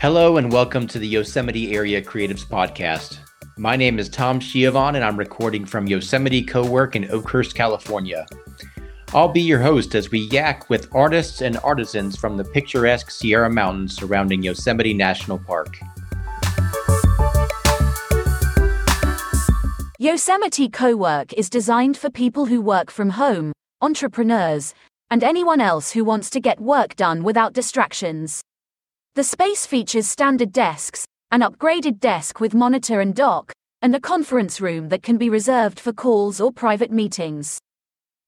Hello and welcome to the Yosemite Area Creatives Podcast. My name is Tom Schiavon and I'm recording from Yosemite Co-work in Oakhurst, California. I'll be your host as we yak with artists and artisans from the picturesque Sierra Mountains surrounding Yosemite National Park. Yosemite Co-work is designed for people who work from home, entrepreneurs, and anyone else who wants to get work done without distractions. The space features standard desks, an upgraded desk with monitor and dock, and a conference room that can be reserved for calls or private meetings.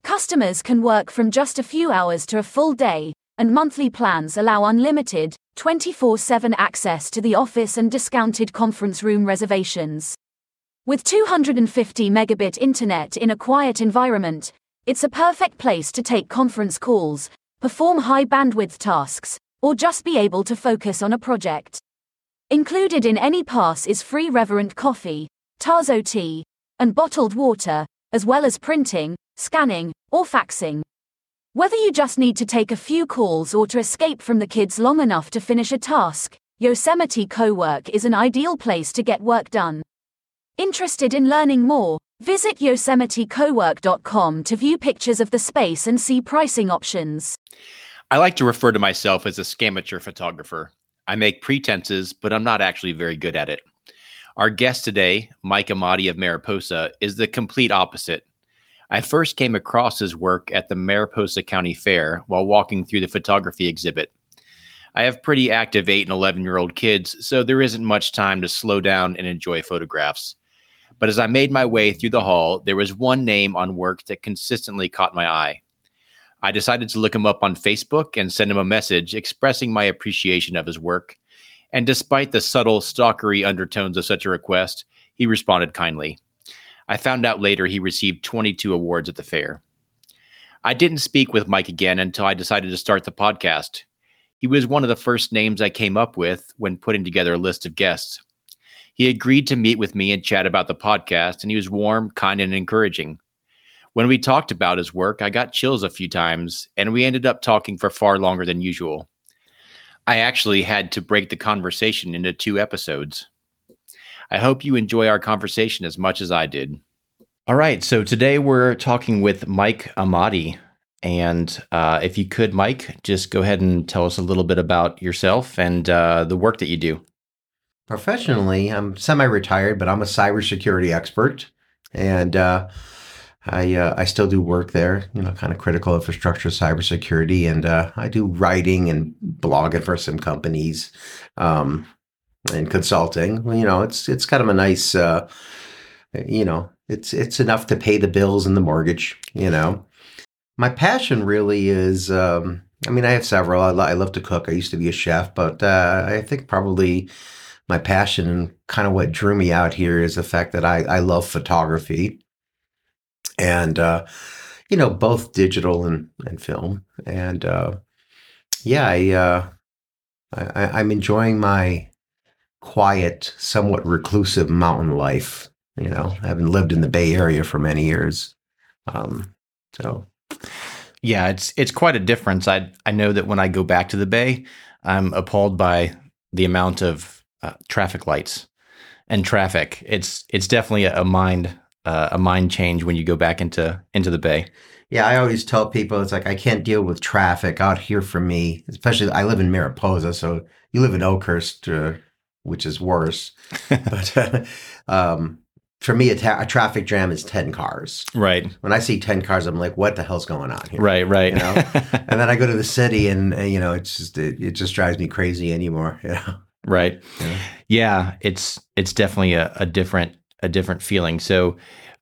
Customers can work from just a few hours to a full day, and monthly plans allow unlimited, 24 7 access to the office and discounted conference room reservations. With 250 megabit internet in a quiet environment, it's a perfect place to take conference calls, perform high bandwidth tasks, or just be able to focus on a project. Included in any pass is free Reverent coffee, Tazo tea, and bottled water, as well as printing, scanning, or faxing. Whether you just need to take a few calls or to escape from the kids long enough to finish a task, Yosemite Co-work is an ideal place to get work done. Interested in learning more? Visit yosemitecowork.com to view pictures of the space and see pricing options. I like to refer to myself as a scamateur photographer. I make pretenses, but I'm not actually very good at it. Our guest today, Mike Ahmadi of Mariposa, is the complete opposite. I first came across his work at the Mariposa County Fair while walking through the photography exhibit. I have pretty active 8 and 11 year old kids, so there isn't much time to slow down and enjoy photographs. But as I made my way through the hall, there was one name on work that consistently caught my eye. I decided to look him up on Facebook and send him a message expressing my appreciation of his work. And despite the subtle stalkery undertones of such a request, he responded kindly. I found out later he received 22 awards at the fair. I didn't speak with Mike again until I decided to start the podcast. He was one of the first names I came up with when putting together a list of guests. He agreed to meet with me and chat about the podcast, and he was warm, kind, and encouraging. When we talked about his work, I got chills a few times, and we ended up talking for far longer than usual. I actually had to break the conversation into two episodes. I hope you enjoy our conversation as much as I did. All right, so today we're talking with Mike Ahmadi. And uh, if you could, Mike, just go ahead and tell us a little bit about yourself and uh, the work that you do. Professionally, I'm semi retired, but I'm a cybersecurity expert. And uh, I uh, I still do work there, you know, kind of critical infrastructure, cybersecurity, and uh, I do writing and blogging for some companies, um, and consulting. You know, it's it's kind of a nice, uh, you know, it's it's enough to pay the bills and the mortgage. You know, my passion really is. Um, I mean, I have several. I, lo- I love to cook. I used to be a chef, but uh, I think probably my passion and kind of what drew me out here is the fact that I, I love photography and uh, you know both digital and, and film. And uh, yeah I, uh, I i'm enjoying my quiet somewhat reclusive mountain life you know? Having lived in the bay area for many years. Um, so. Yeah it's it's quite a difference. I i know that when i go back to the bay i'm appalled by the amount of uh, traffic lights and traffic. It's it's definitely a mind uh, a mind change when you go back into into the bay. Yeah, I always tell people it's like I can't deal with traffic out here for me, especially I live in Mariposa, so you live in Oakhurst, uh, which is worse. but uh, um, for me, a, ta- a, traffic jam is ten cars. Right. When I see ten cars, I'm like, "What the hell's going on here?" Right. Right. You know. and then I go to the city, and, and you know, it's just it, it, just drives me crazy anymore. You know. Right. Yeah. yeah it's it's definitely a, a different a different feeling. So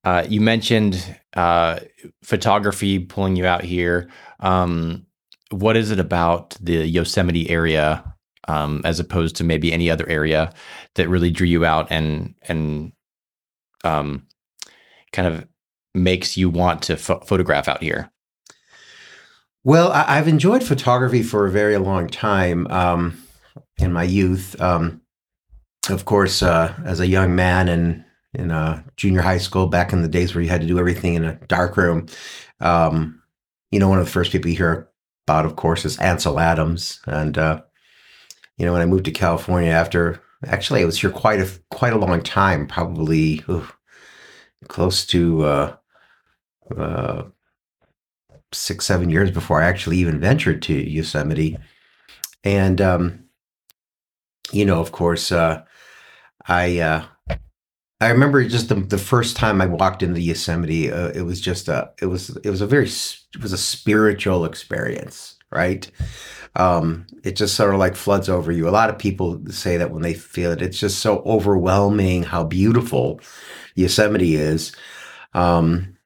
uh, you mentioned uh, photography pulling you out here. Um, what is it about the Yosemite area um, as opposed to maybe any other area that really drew you out and and um, kind of makes you want to ph- photograph out here? Well, I- have enjoyed photography for a very long time um, in my youth. Um, of course, uh, as a young man and in uh, junior high school back in the days where you had to do everything in a dark room. Um, you know, one of the first people you hear about, of course, is Ansel Adams. And, uh, you know, when I moved to California after actually I was here quite a quite a long time, probably ooh, close to uh, uh, six seven years before I actually even ventured to Yosemite, and um, you know, of course, uh, I uh, I remember just the, the first time I walked into Yosemite. Uh, it was just a it was it was a very it was a spiritual experience, right? Um, it just sort of like floods over you. A lot of people say that when they feel it, it's just so overwhelming how beautiful Yosemite is. Um,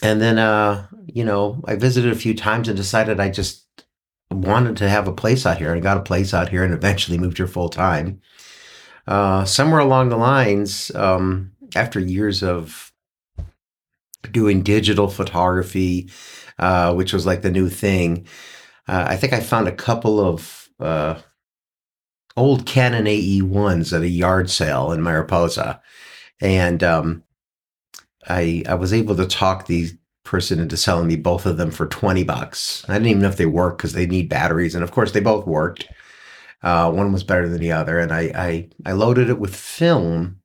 and then, uh, you know, I visited a few times and decided I just wanted to have a place out here. I got a place out here and eventually moved here full time. Uh, somewhere along the lines, um, after years of doing digital photography, uh, which was like the new thing, uh, I think I found a couple of uh, old Canon AE ones at a yard sale in Mariposa, and um, I I was able to talk the person into selling me both of them for twenty bucks. I didn't even know if they worked because they need batteries, and of course they both worked. Uh, one was better than the other, and I, I I loaded it with film,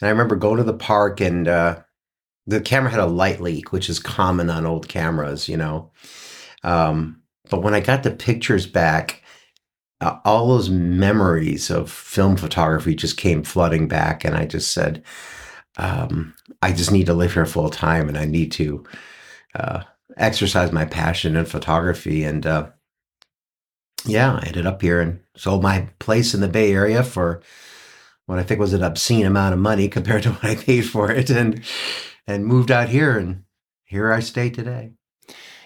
and I remember going to the park and uh, the camera had a light leak, which is common on old cameras, you know. Um, but when I got the pictures back, uh, all those memories of film photography just came flooding back. And I just said, um, I just need to live here full time and I need to uh, exercise my passion in photography. And uh, yeah, I ended up here and sold my place in the Bay Area for what I think was an obscene amount of money compared to what I paid for it and and moved out here and here I stay today.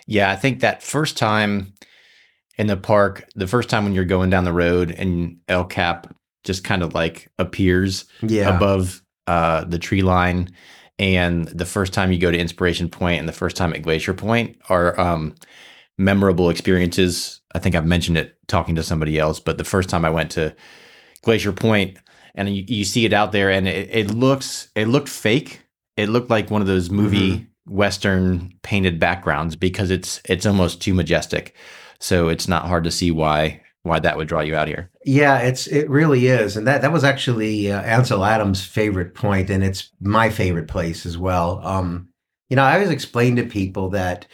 Yeah, I think that first time in the park, the first time when you're going down the road and El Cap just kind of like appears yeah. above uh, the tree line, and the first time you go to Inspiration Point and the first time at Glacier Point are um, memorable experiences. I think I've mentioned it talking to somebody else, but the first time I went to Glacier Point and you, you see it out there and it, it looks it looked fake. It looked like one of those movie mm-hmm western painted backgrounds because it's it's almost too majestic. So it's not hard to see why why that would draw you out here. Yeah, it's it really is, and that that was actually uh, Ansel Adams' favorite point, and it's my favorite place as well. Um, you know, I always explain to people that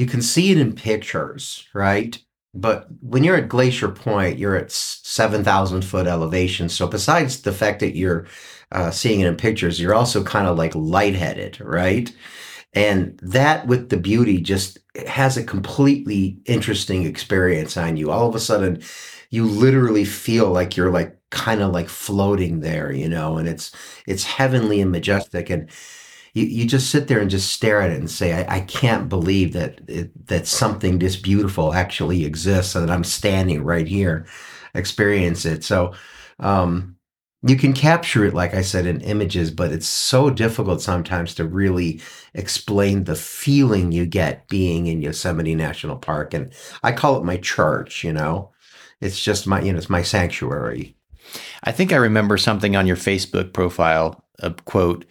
you can see it in pictures, right? But when you're at Glacier Point, you're at seven thousand foot elevation. So besides the fact that you're uh, seeing it in pictures, you're also kind of like lightheaded, right? And that with the beauty just has a completely interesting experience on you. All of a sudden, you literally feel like you're like kind of like floating there, you know, and it's it's heavenly and majestic. And you, you just sit there and just stare at it and say, I, I can't believe that it, that something this beautiful actually exists and that I'm standing right here, experience it. So um, you can capture it, like I said, in images, but it's so difficult sometimes to really explain the feeling you get being in Yosemite National Park. And I call it my church, you know, it's just my, you know, it's my sanctuary. I think I remember something on your Facebook profile, a quote,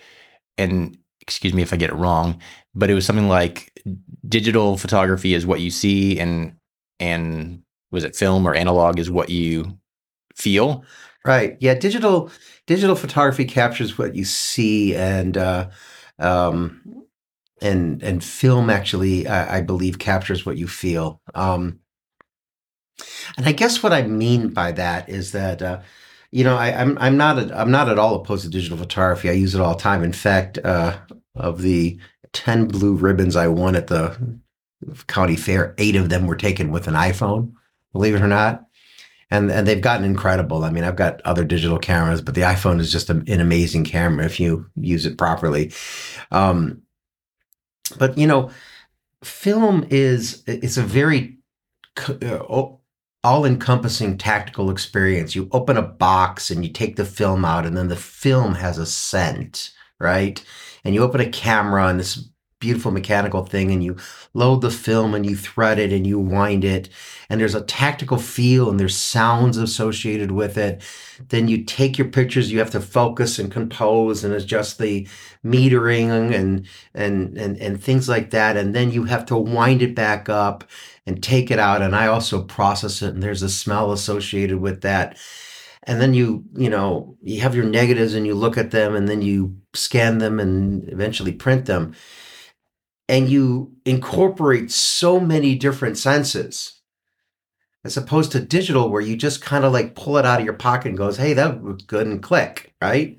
and excuse me if I get it wrong, but it was something like digital photography is what you see and, and was it film or analog is what you feel? Right. Yeah. Digital digital photography captures what you see, and uh, um, and and film actually, I, I, believe, captures what you feel. Um, and I guess what I mean by that is that. Uh, you know, I, am I'm, I'm not a, I'm not at all opposed to digital photography. I use it all the time. In fact, uh, of the ten blue ribbons I won at the county fair, eight of them were taken with an iPhone. Believe it or not and and they've gotten incredible. I mean, I've got other digital cameras, but the iPhone is just a, an amazing camera if you use it properly. Um, but you know, film is it's a very uh, all-encompassing tactical experience. You open a box and you take the film out, and then the film has a scent, right? And you open a camera, and this beautiful mechanical thing and you load the film and you thread it and you wind it and there's a tactical feel and there's sounds associated with it then you take your pictures you have to focus and compose and adjust the metering and and and, and things like that and then you have to wind it back up and take it out and i also process it and there's a smell associated with that. And then you you know you have your negatives and you look at them and then you scan them and eventually print them and you incorporate so many different senses as opposed to digital where you just kind of like pull it out of your pocket and goes hey that looks good and click right?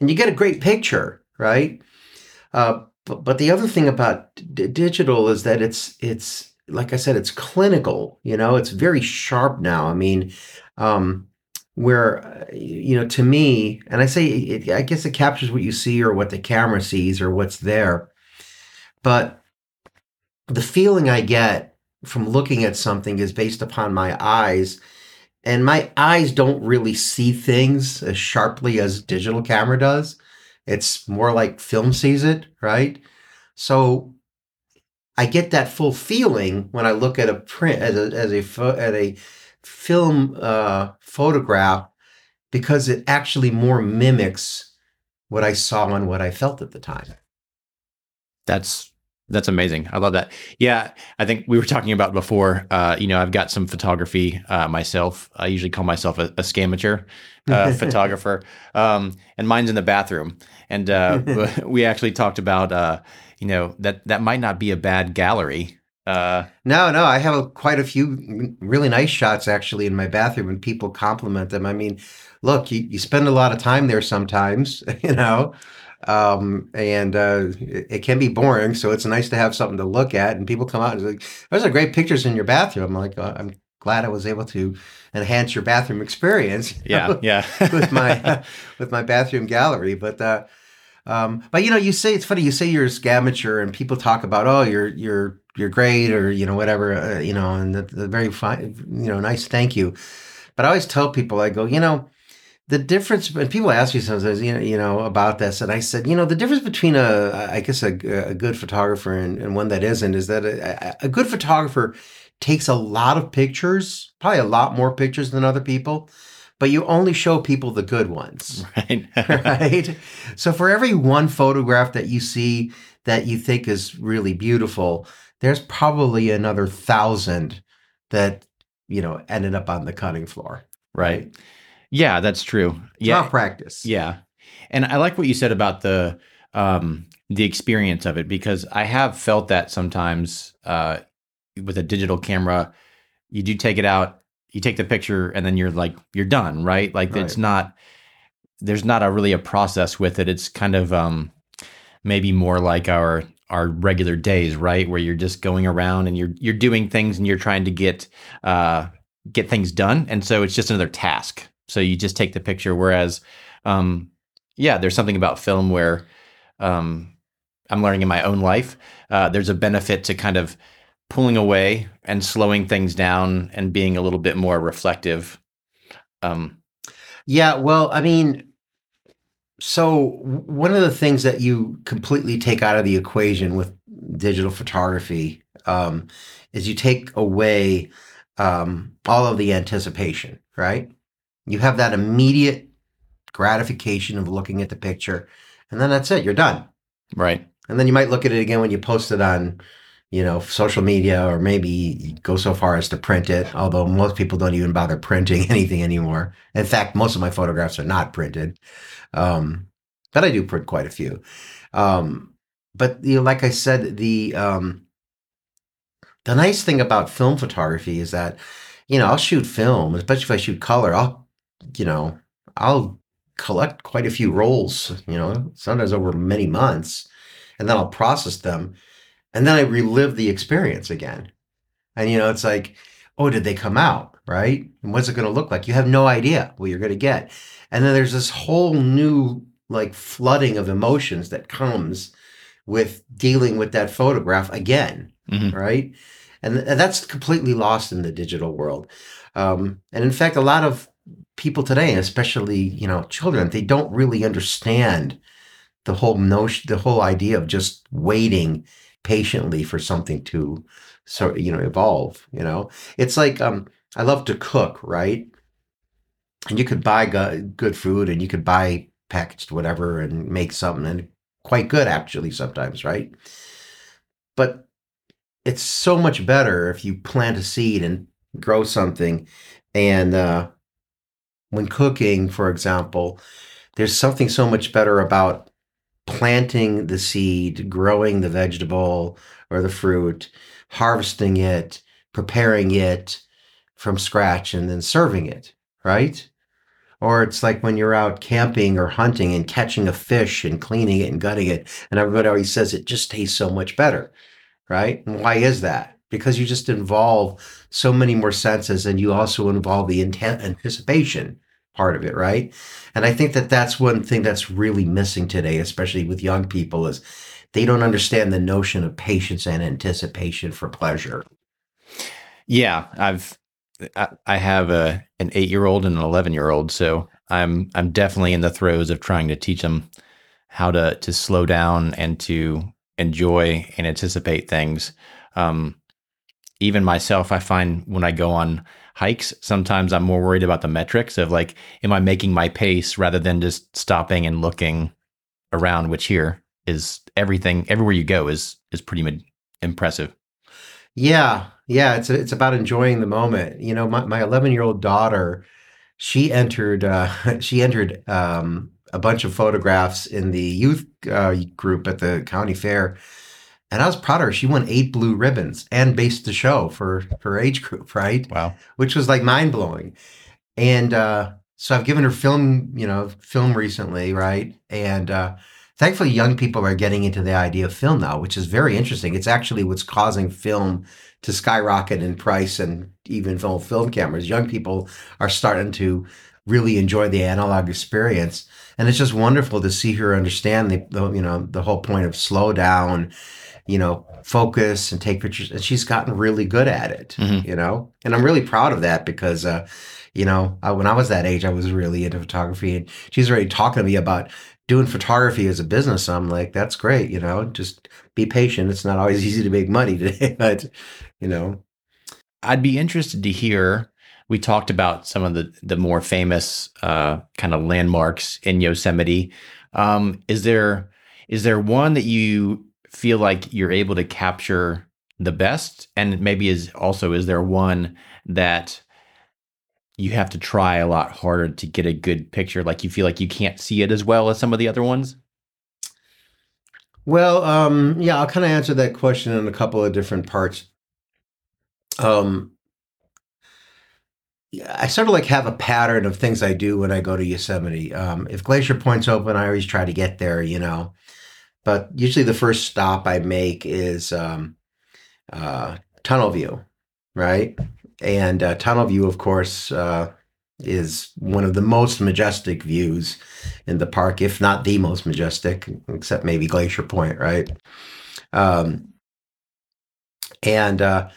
And you get a great picture right? Uh, but, but the other thing about d- digital is that it's it's like i said it's clinical you know? It's very sharp now. I mean um, where you know to me and i say it, i guess it captures what you see or what the camera sees or what's there but the feeling I get from looking at something is based upon my eyes. And my eyes don't really see things as sharply as digital camera does. It's more like film sees it, right? So I get that full feeling when I look at a print as a as a at a film uh, photograph because it actually more mimics what I saw and what I felt at the time. That's that's amazing. I love that. Yeah, I think we were talking about before. Uh, you know, I've got some photography uh, myself. I usually call myself a, a scamateur uh, photographer, um, and mine's in the bathroom. And uh, we actually talked about, uh, you know, that that might not be a bad gallery. Uh, no, no, I have a, quite a few really nice shots actually in my bathroom, and people compliment them. I mean, look, you, you spend a lot of time there sometimes, you know um, and uh, it, it, can be boring. So it's nice to have something to look at. And people come out and like, "Those are great pictures in your bathroom." I'm like, oh, "I'm glad I was able to enhance your bathroom experience." Yeah, yeah. with my with my bathroom gallery, but. Uh, um, but you know, you say it's funny. You say you're a scamateur, and people talk about, oh, you're you're you're great, or you know, whatever, uh, you know, and the, the very fine, you know, nice thank you. But I always tell people, I go, you know, the difference and people ask me sometimes you know, you know about this and i said you know the difference between a i guess a, a good photographer and, and, one that isn't is that a, a, good photographer takes a lot of pictures probably a lot more pictures than other people but you only show people the good ones. Right. Right? So for every one photograph that you see that you think is really beautiful there's probably another thousand that you know ended up on the cutting floor right, right? Yeah, that's true. Yeah, practice. Yeah, and I like what you said about the um, the experience of it because I have felt that sometimes uh, with a digital camera, you do take it out, you take the picture, and then you're like you're done, right? Like right. it's not there's not a really a process with it. It's kind of um, maybe more like our our regular days, right? Where you're just going around and you're you're doing things and you're trying to get uh, get things done, and so it's just another task so you just take the picture. Whereas, um, yeah, there's something about film where um, I'm learning in my own life. Uh, there's a benefit to kind of pulling away and slowing things down and being a little bit more reflective. Um, yeah, well, I mean, so one of the things that you completely take out of the equation with digital photography um, is you take away um, all of the anticipation, right? You have that immediate gratification of looking at the picture, and then that's it. You're done. Right. And then you might look at it again when you post it on, you know, social media, or maybe go so far as to print it. Although most people don't even bother printing anything anymore. In fact, most of my photographs are not printed, um, but I do print quite a few. Um, but you know, like I said, the um, the nice thing about film photography is that you know I'll shoot film, especially if I shoot color. I'll you know, I'll collect quite a few rolls, you know, sometimes over many months, and then I'll process them. And then I relive the experience again. And, you know, it's like, oh, did they come out? Right. And what's it going to look like? You have no idea what you're going to get. And then there's this whole new, like, flooding of emotions that comes with dealing with that photograph again. Mm-hmm. Right. And, th- and that's completely lost in the digital world. Um, and in fact, a lot of people today, especially you know children, they don't really understand the whole notion, the whole idea of just waiting patiently for something to so you know evolve you know? It's like um i love to cook right? And you could buy go- good food and you could buy packaged whatever and make something and quite good actually sometimes right? But it's so much better if you plant a seed and grow something and uh when cooking for example there's something so much better about planting the seed growing the vegetable or the fruit harvesting it, preparing it from scratch, and then serving it, right? Or it's like when you're out camping or hunting and catching a fish and cleaning it and gutting it, and everybody always says it just tastes so much better, right? And why is that? Because you just involve so many more senses and you also involve the intent anticipation part of it, right? And I think that that's one thing that's really missing today, especially with young people, is they don't understand the notion of patience and anticipation for pleasure. Yeah, I've I have a an eight year old and an eleven year old, so I'm I'm definitely in the throes of trying to teach them how to to slow down and to enjoy and anticipate things. Um, even myself, I find when I go on hikes, sometimes I'm more worried about the metrics of like, am I making my pace rather than just stopping and looking around, which here is everything everywhere you go is is pretty impressive. Yeah, yeah, it's it's about enjoying the moment. You know, my my 11 year old daughter, she entered uh, she entered um, a bunch of photographs in the youth uh, group at the county fair, and I was proud of her. She won eight blue ribbons and based the show for her age group, right? Wow, which was like mind blowing. And uh, so I've given her film, you know, film recently, right? And uh, thankfully young people are getting into the idea of film now which is very interesting it's actually what's causing film to skyrocket in price and even film film cameras young people are starting to really enjoy the analog experience and it's just wonderful to see her understand the, the you know the whole point of slow down you know focus and take pictures and she's gotten really good at it mm-hmm. you know and i'm really proud of that because uh you know, I, when I was that age, I was really into photography, and she's already talking to me about doing photography as a business, I'm like, that's great, you know, just be patient. It's not always easy to make money today, but you know. I'd be interested to hear. We talked about some of the the more famous uh, kind of landmarks in Yosemite. Um, is there is there one that you feel like you're able to capture the best, and maybe is also is there one that you have to try a lot harder to get a good picture like you feel like you can't see it as well as some of the other ones well um yeah i'll kind of answer that question in a couple of different parts um I sort of like have a pattern of things I do when I go to Yosemite. Um, if Glacier Point's open, I always try to get there, you know. But usually the first stop I make is um, uh, Tunnel View, right? And uh, Tunnel View, of course, uh, is one of the most majestic views in the park, if not the most majestic, except maybe Glacier Point, right? Um, and uh,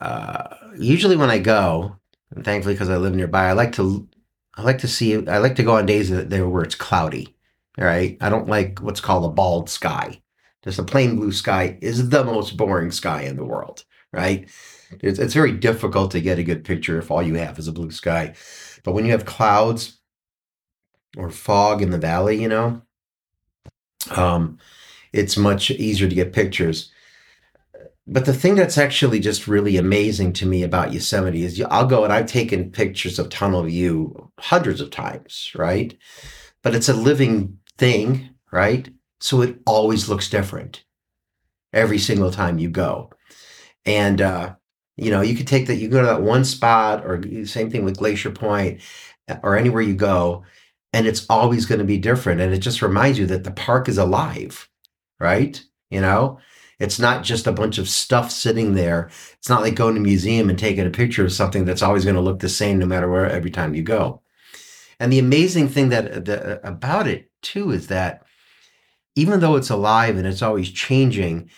uh, usually when I go, and thankfully because I live nearby, I like to I like to see I like to go on days that where it's cloudy. Right? I don't like what's called a bald sky. Just a plain blue sky is the most boring sky in the world, right? It's, it's very difficult to get a good picture if all you have is a blue sky. But when you have clouds or fog in the valley, you know, um, it's much easier to get pictures. But the thing that's actually just really amazing to me about Yosemite is I'll go and I've taken pictures of Tunnel View hundreds of times, right? But it's a living thing, right? So it always looks different every single time you go. And uh, you know, you could take that, you go to that one spot, or same thing with Glacier Point, or anywhere you go, and it's always going to be different. And it just reminds you that the park is alive, right? You know, it's not just a bunch of stuff sitting there. It's not like going to a museum and taking a picture of something that's always going to look the same no matter where every time you go. And the amazing thing that the, about it too is that even though it's alive and it's always changing,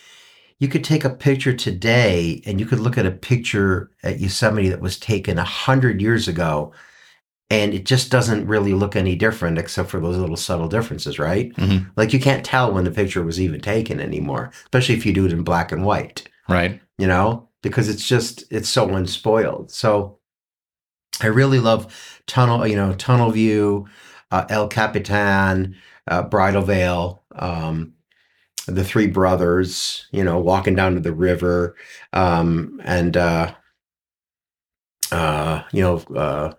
you could take a picture today and you could look at a picture at Yosemite that was taken a hundred years ago and it just doesn't really look any different except for those little subtle differences, right? Mhm. Like you can't tell when the picture was even taken anymore, especially if you do it in black and white, Right. you know, because it's just it's so unspoiled. So I really love tunnel, you know, tunnel view, uh, El Capitan, uh, Bridal Veil, um, the three brothers, you know, walking down to the river, um, and uh, uh, you know, uh,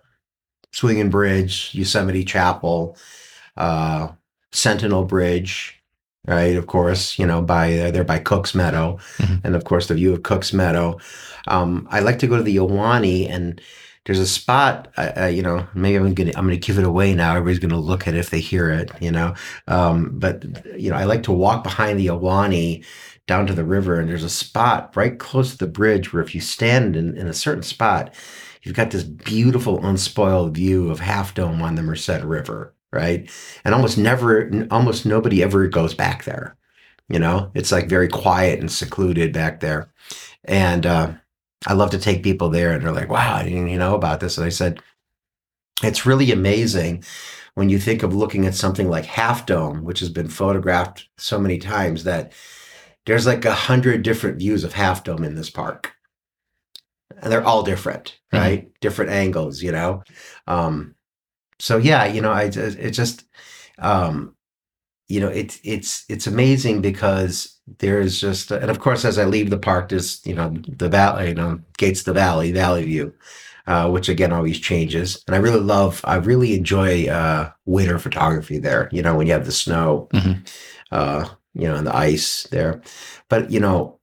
Swinging Bridge, Yosemite Chapel, uh, Sentinel Bridge, right? Of course, you know, by uh, they're by Cook's Meadow, Mhm. and of course the view of Cook's Meadow. Um, I like to go to the Ahwahnee, and there's a spot. Uh, you know, maybe I'm gonna I'm gonna give it away now. Everybody's gonna look at it if they hear it. You know, um, but you know, I like to walk behind the Ahwahnee down to the river, and there's a spot right close to the bridge where if you stand in, in a certain spot, you've got this beautiful unspoiled view of Half Dome on the Merced River, right? And almost never, almost nobody ever goes back there. You know, it's like very quiet and secluded back there, and uh, I love to take people there, and they're like, "Wow, I didn't even know about this." And I said, "It's really amazing." When you think of looking at something like Half Dome, which has been photographed so many times, that there's like a hundred different views of Half Dome in this park. And they're all different, Mhm. right? Different angles, you know? Um, so yeah, you know, I, it just, um, you know, it's, it's, it's amazing because there's just, and of course, as I leave the park, there's, you know, the valley, you know, Gates the Valley, Valley View, uh, which again always changes. And I really love, I really enjoy, uh, winter photography there, you know, when you have the snow, Mhm. uh, you know, and the ice there. But you know,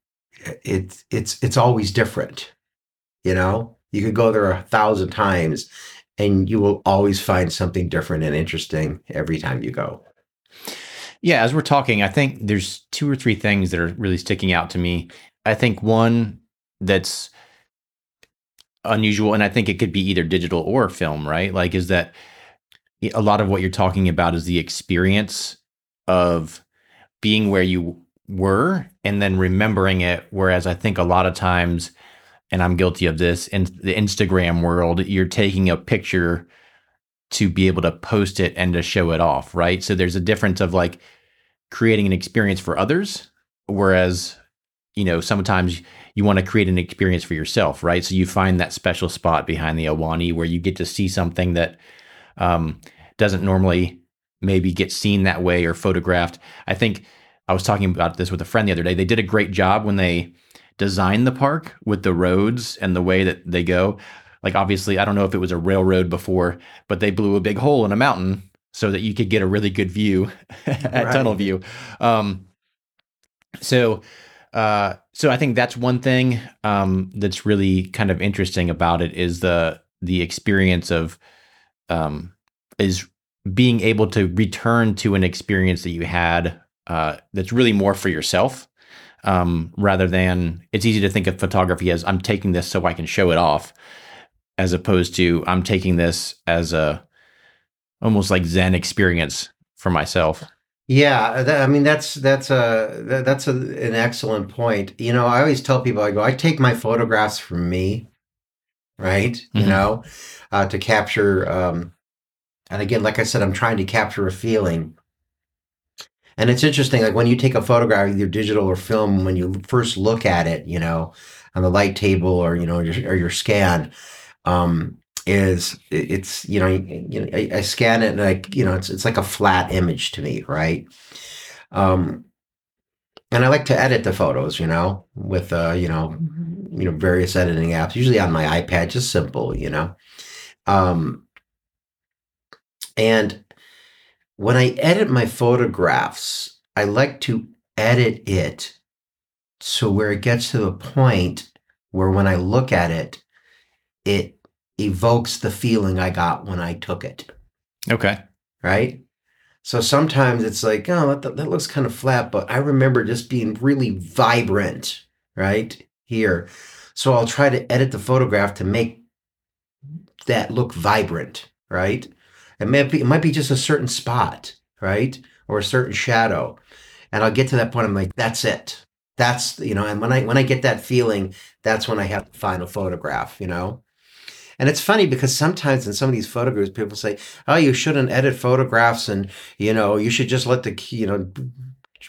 it's it's it's always different. You know, you could go there a thousand times, and you will always find something different and interesting every time you go. Yeah, as we're talking, I think there's two or three things that are really sticking out to me. I think one that's unusual, and I think it could be either digital or film, right? Like, is that a lot of what you're talking about is the experience of being where you were and then remembering it. Whereas I think a lot of times, and I'm guilty of this in the Instagram world, you're taking a picture to be able to post it and to show it off, right? So there's a difference of like creating an experience for others, whereas you know sometimes you want to create an experience for yourself, right? So you find that special spot behind the Ahwahnee where you get to see something that um, doesn't normally maybe get seen that way or photographed. I think I was talking about this with a friend the other day. They did a great job when they designed the park with the roads and the way that they go. Like obviously, I don't know if it was a railroad before, but they blew a big hole in a mountain so that you could get a really good view at Right. tunnel view. Um, so, uh, so I think that's one thing um, that's really kind of interesting about it is the the experience of um, is being able to return to an experience that you had uh, that's really more for yourself um, rather than it's easy to think of photography as I'm taking this so I can show it off, as opposed to I'm taking this as a almost like Zen experience for myself. Yeah, that, I mean that's that's a that's a, an excellent point. You know, I always tell people I go, I take my photographs from me, right? You Mhm. know, uh, to capture. Um, and again, like I said, I'm trying to capture a feeling. And it's interesting, like when you take a photograph, either digital or film, when you first look at it, you know, on the light table or you know your, or your scan, um, is it's you know you, know I, I scan it and like you know it's it's like a flat image to me, right? Um, and I like to edit the photos, you know, with uh, you know, you know, various editing apps, usually on my iPad, just simple, you know. Um, and when I edit my photographs, I like to edit it so where it gets to the point where when I look at it, it evokes the feeling I got when I took it Okay. right? So sometimes it's like, oh, that, that looks kind of flat, but I remember just being really vibrant, right? Here. So I'll try to edit the photograph to make that look vibrant, right? It might be, it might be just a certain spot, right? Or a certain shadow. And I'll get to that point, I'm like, that's it. That's, you know, and when I when I get that feeling, that's when I have the final photograph, you know? And it's funny because sometimes in some of these photo groups, people say, "Oh, you shouldn't edit photographs, and you know, you should just let the you know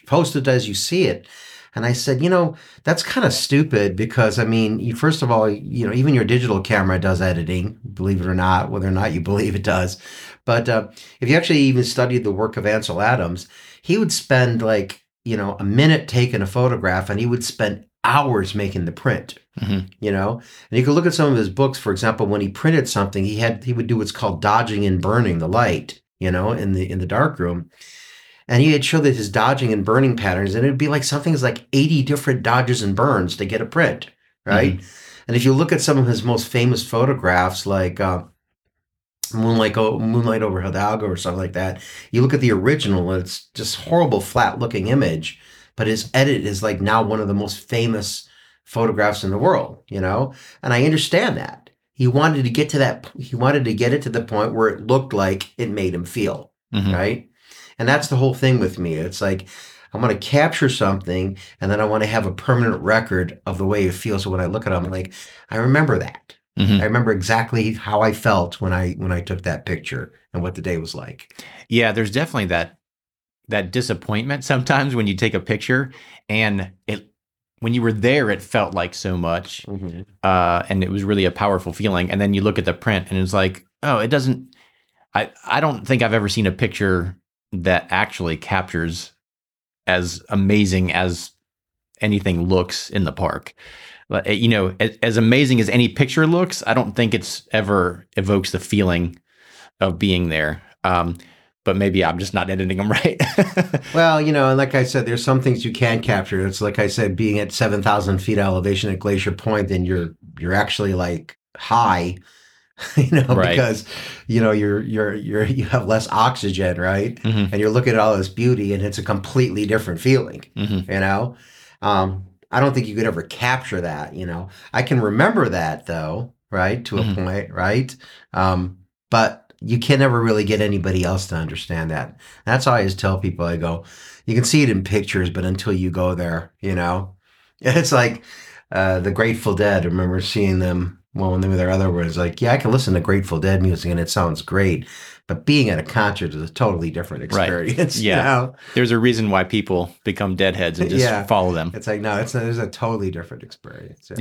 post it as you see it." And I said, you know, that's kind of stupid because I mean, you, first of all, you know, even your digital camera does editing, believe it or not, whether or not you believe it does. But uh, if you actually even studied the work of Ansel Adams, he would spend like you know a minute taking a photograph, and he would spend hours making the print. Mhm. You know, and you can look at some of his books. For example, when he printed something, he had he would do what's called dodging and burning the light. You know, in the in the dark room. And he had showed that his dodging and burning patterns, and it'd be like something's like 80 different dodges and burns to get a print, right? And if you look at some of his most famous photographs, like uh, Moonlight, O- Moonlight over Hidalgo or something like that, you look at the original, it's just horrible, flat looking image. But his edit is like now one of the most famous photographs in the world, you know? And I understand that. He wanted to get to that, he wanted to get it to the point where it looked like it made him feel Mhm. right? And that's the whole thing with me. It's like I want to capture something, and then I want to have a permanent record of the way it feels. So when I look at it, I'm like, I remember that. Mhm. I remember exactly how I felt when I when I took that picture and what the day was like. Yeah, there's definitely that that disappointment sometimes when you take a picture and it when you were there it felt like so much uh, and it was really a powerful feeling. And then you look at the print and it's like oh it doesn't i i don't think i've ever seen a picture that actually captures as amazing as anything looks in the park. But, uh, you know as, as amazing as any picture looks i don't think it's ever evokes the feeling of being there. Um but maybe i'm just not editing them right Well, you know, and like I said, there's some things you can capture. It's like I said, being at seven thousand feet elevation at Glacier Point, then you're you're actually like high, you know, Right. because you know you're you're you're you have less oxygen, right? Mhm, and you're looking at all this beauty and it's a completely different feeling mhm. you know um i don't think you could ever capture that you know i can remember that though right to a Mhm. point right um but you can never really get anybody else to understand that that's how i always tell people i go you can see it in pictures but until you go there you know it's like uh the grateful dead I remember seeing them well when they were there other words like yeah i can listen to grateful dead music and it sounds great but being at a concert is a totally different Right. experience. you Yeah. know? there's a reason why people become deadheads and just Yeah. follow them It's like, no, it's there's a totally different experience.